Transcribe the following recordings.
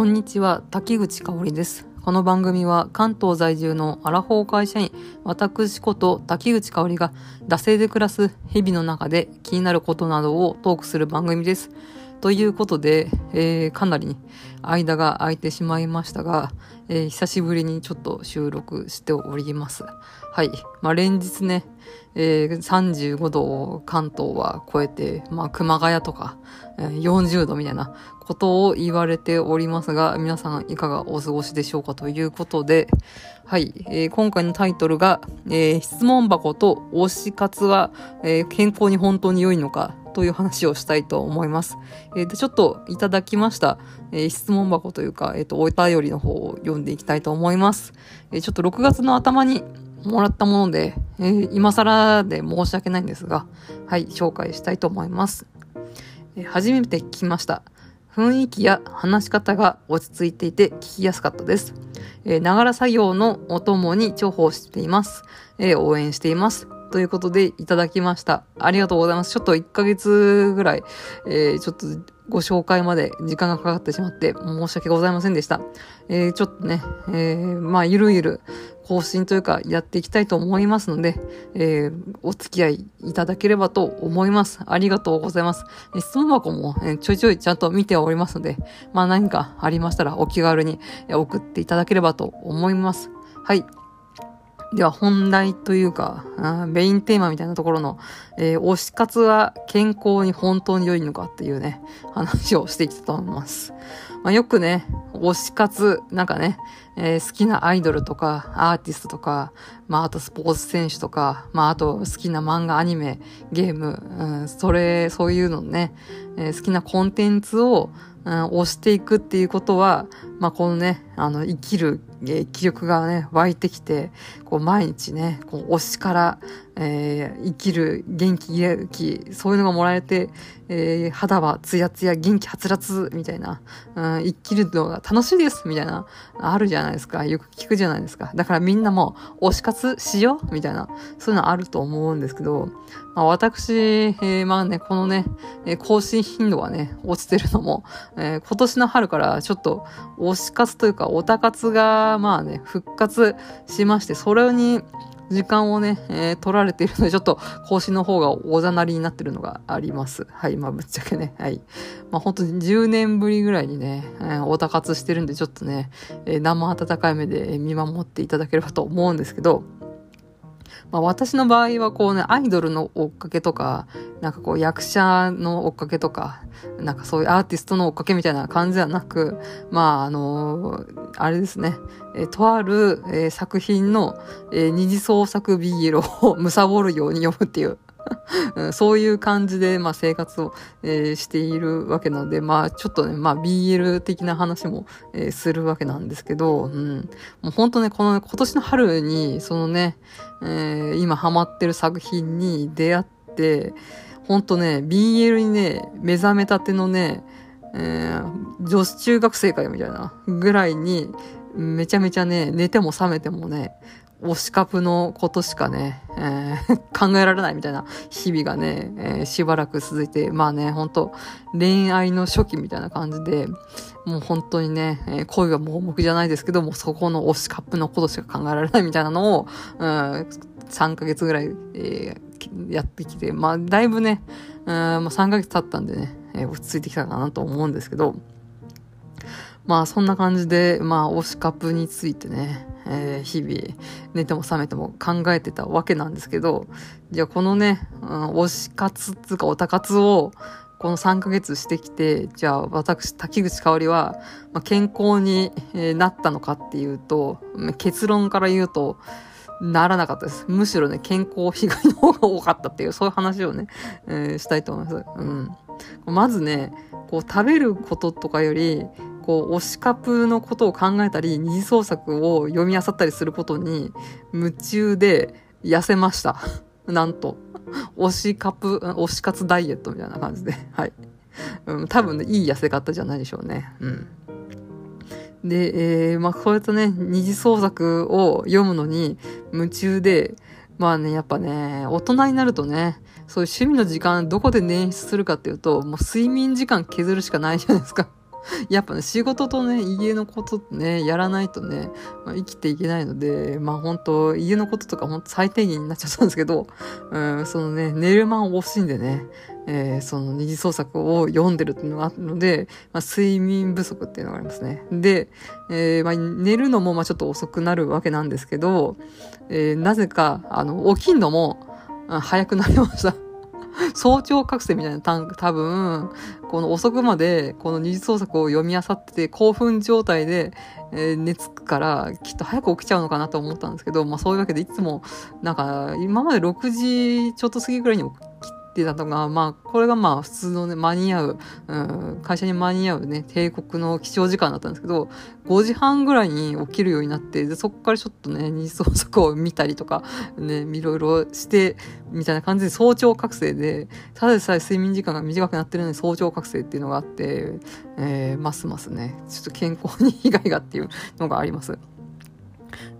こんにちは、滝口香織です。この番組は関東在住のアラフォー会社員、私こと滝口香織が、惰性で暮らす日々の中で気になることなどをトークする番組です。ということで、えー、かなり間が空いてしまいましたが、えー、久しぶりにちょっと収録しております。はい。まあ、連日ね、えー、35度を関東は超えて、まあ、熊谷とか、えー、40度みたいなことを言われておりますが、皆さんいかがお過ごしでしょうかということで、はい。えー、今回のタイトルが、えー、質問箱と推し活は、えー、健康に本当に良いのかという話をしたいと思います。えー、ちょっといただきました、えー、質問箱というか、えっ、ー、と、お便りの方を読んでいきたいと思います。えー、ちょっと6月の頭にもらったもので、えー、今更で申し訳ないんですが、はい、紹介したいと思います。えー、初めて聞きました。雰囲気や話し方が落ち着いていて聞きやすかったです。ながら作業のお供に重宝しています。えー、応援しています。ということでいただきました。ありがとうございます。ちょっと1ヶ月ぐらい、えー、ちょっとご紹介まで時間がかかってしまって申し訳ございませんでした。えー、ちょっとね、えー、まあ、ゆるゆる更新というかやっていきたいと思いますので、えー、お付き合いいただければと思います。ありがとうございます。質問箱も、えちょいちょいちゃんと見ておりますので、まあ何かありましたらお気軽に送っていただければと思います。はい。では本題というか、メインテーマみたいなところの、えー、推し活は健康に本当に良いのかっていうね、話をしていきたいと思います。まあ、よくね、推し活、なんかね、えー、好きなアイドルとか、アーティストとか、まあ、あとスポーツ選手とか、まあ、あと好きな漫画、アニメ、ゲーム、うん、それ、そういうのね、えー、好きなコンテンツを、うん、押していくっていうことは、まあ、このね、あの、生きる、えー、気力がね、湧いてきて、こう、毎日ね、こう、推しから、えー、生きる元気、元気、そういうのがもらえて、えー、肌はツヤツヤ、元気はつらつ、みたいな、うん、生きるのが楽しいです、みたいな、あるじゃないですか。よく聞くじゃないですか。だからみんなも推し活しようみたいな、そういうのあると思うんですけど、まあ、私、えー、まあね、このね、更新頻度がね、落ちてるのも、えー、今年の春からちょっと推し活というか、オタ活が、まあね、復活しまして、それに、時間をね、えー、取られているので、ちょっと更新の方がおざなりになってるのがあります。はい。まあ、ぶっちゃけね。はい。まあ、本当に10年ぶりぐらいにね、えー、オタ活してるんで、ちょっとね、えー、生温かい目で見守っていただければと思うんですけど、まあ私の場合はこうね、アイドルの追っかけとか、なんかこう役者の追っかけとか、なんかそういうアーティストの追っかけみたいな感じではなく、まああのー、あれですね、え、とある、えー、作品の、えー、二次創作ビールを 貪るように読むっていうそういう感じで、まあ、生活を、えー、しているわけなので、まあ、ちょっとね、まあ、BL 的な話も、えー、するわけなんですけど、うん。もう本当ね、この、ね、今年の春に、そのね、えー、今ハマってる作品に出会って、本当ね、BL にね、目覚めたてのね、えー、女子中学生かよみたいなぐらいに、めちゃめちゃね、寝ても覚めてもね、推しカプのことしかね、えー、考えられないみたいな日々がね、えー、しばらく続いて、まあね、本当恋愛の初期みたいな感じで、もう本当にね、えー、恋は盲目じゃないですけども、そこの推しカップのことしか考えられないみたいなのを、うん、3ヶ月ぐらい、えー、やってきて、まあ、だいぶね、うん、まあ、3ヶ月経ったんでね、えー、落ち着いてきたかなと思うんですけど、まあそんな感じで、まあ推しカップについてね、えー、日々寝ても覚めても考えてたわけなんですけど、じゃあこのね、推し活つうかオタ活をこの3ヶ月してきて、じゃあ私、滝口香織は、まあ、健康に、なったのかっていうと、結論から言うと、ならなかったです。むしろね、健康被害の方が多かったっていう、そういう話をね、えー、したいと思います。うん。まずね、こう食べることとかより、こう、推しカプのことを考えたり、二次創作を読み漁ったりすることに夢中で痩せました。なんと。推しカプ、推し活ダイエットみたいな感じで。はい。うん、多分ね、いい痩せ方じゃないでしょうね。うん。で、えー、まあ、こうやってね、二次創作を読むのに夢中で、まあね、やっぱね、大人になるとね、そういう趣味の時間どこで捻出するかっていうと、もう睡眠時間削るしかないじゃないですか。やっぱね、仕事とね、家のことね、やらないとね、まあ、生きていけないので、まあ本当家のこととか本当最低限になっちゃったんですけど、うん、そのね、寝る間を惜しんでね、えー、その二次創作を読んでるっていうのがあるので、まあ、睡眠不足っていうのがありますね。で、えー、まあ、寝るのもまあちょっと遅くなるわけなんですけど、えー、なぜか、あの、起きんのも、早くなりました。早朝覚醒みたいな多分、この遅くまでこの二次創作を読み漁ってて興奮状態で、えー、寝つくからきっと早く起きちゃうのかなと思ったんですけど、まあそういうわけでいつもなんか今まで6時ちょっと過ぎぐらいに起きってたのが、まあ、これがまあ普通のね、間に合う、うん、会社に間に合うね、帝国の起床時間だったんですけど、5時半ぐらいに起きるようになって、で、そこからちょっとね、二次創作を見たりとか、ね、いろいろして、みたいな感じで早朝覚醒で、ただでさえ睡眠時間が短くなってるのに早朝覚醒っていうのがあって、えー、ますますね、ちょっと健康に被害がっていうのがあります。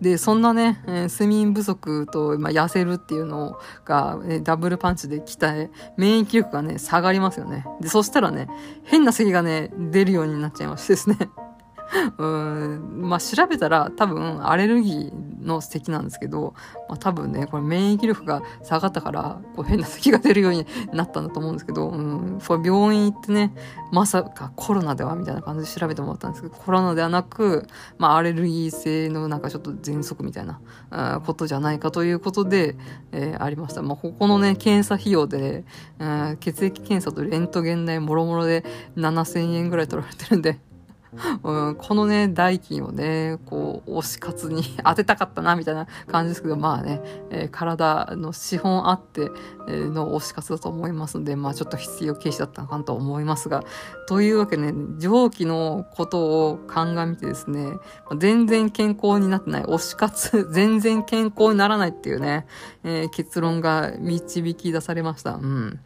で、そんなね、えー、睡眠不足と、まあ、痩せるっていうのが、えダブルパンチで鍛え、免疫力がね、下がりますよね。で、そしたらね、変な咳がね、出るようになっちゃいましてですね。うん、まあ調べたら多分アレルギーの咳なんですけど、まあ多分ね、これ免疫力が下がったから、こう変な咳が出るようになったんだと思うんですけど、うん、これ病院行ってね、まさかコロナではみたいな感じで調べてもらったんですけど、コロナではなく、まあアレルギー性のなんかちょっと喘息みたいな、ことじゃないかということで、えー、ありました。まあここのね、検査費用で、えー、血液検査とレントゲン代もろもろで7000円ぐらい取られてるんで、うん、このね、代金をね、こう、推し活に 当てたかったな、みたいな感じですけど、まあね、えー、体の資本あって、の推し活だと思いますので、まあちょっと必要軽視だったのかなと思いますが、というわけでね、上記のことを鑑みてですね、全然健康になってない、推し活、全然健康にならないっていうね、えー、結論が導き出されました。うん。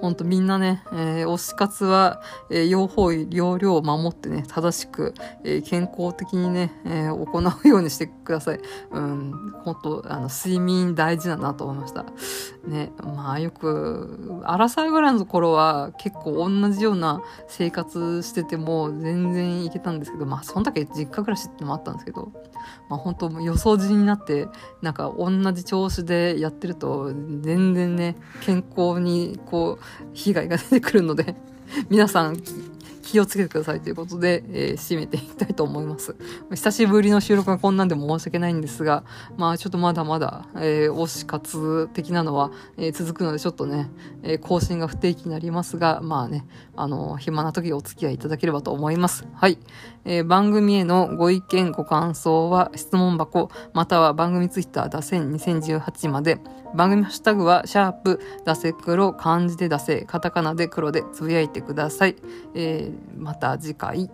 ほんとみんなね、えー、推し活は、えー、用法医、量を守ってね、正しく、えー、健康的にね、えー、行うようにしてください。うん、ほんと、あの、睡眠大事だなと思いました。ね、まあよく、アラサーぐらいの頃は結構同じような生活してても全然いけたんですけど、まあそんだけ実家暮らしってのもあったんですけど、まあ本当予想時になって、なんか同じ調子でやってると全然ね、健康にこう、被害が出てくるので、皆さん気をつけてくださいということで、えー、締めていきたいと思います。久しぶりの収録がこんなんでも申し訳ないんですが、まあちょっとまだまだ、えー、推し活的なのは、えー、続くのでちょっとね、えー、更新が不定期になりますが、まあね、あの、暇な時お付き合いいただければと思います。はい。えー、番組へのご意見、ご感想は質問箱、または番組ツイッター、打線2018まで、番組ハッシュタグは、シャープ、出せ黒、漢字で出せ、カタカナで黒でつぶやいてください。えー、また次回。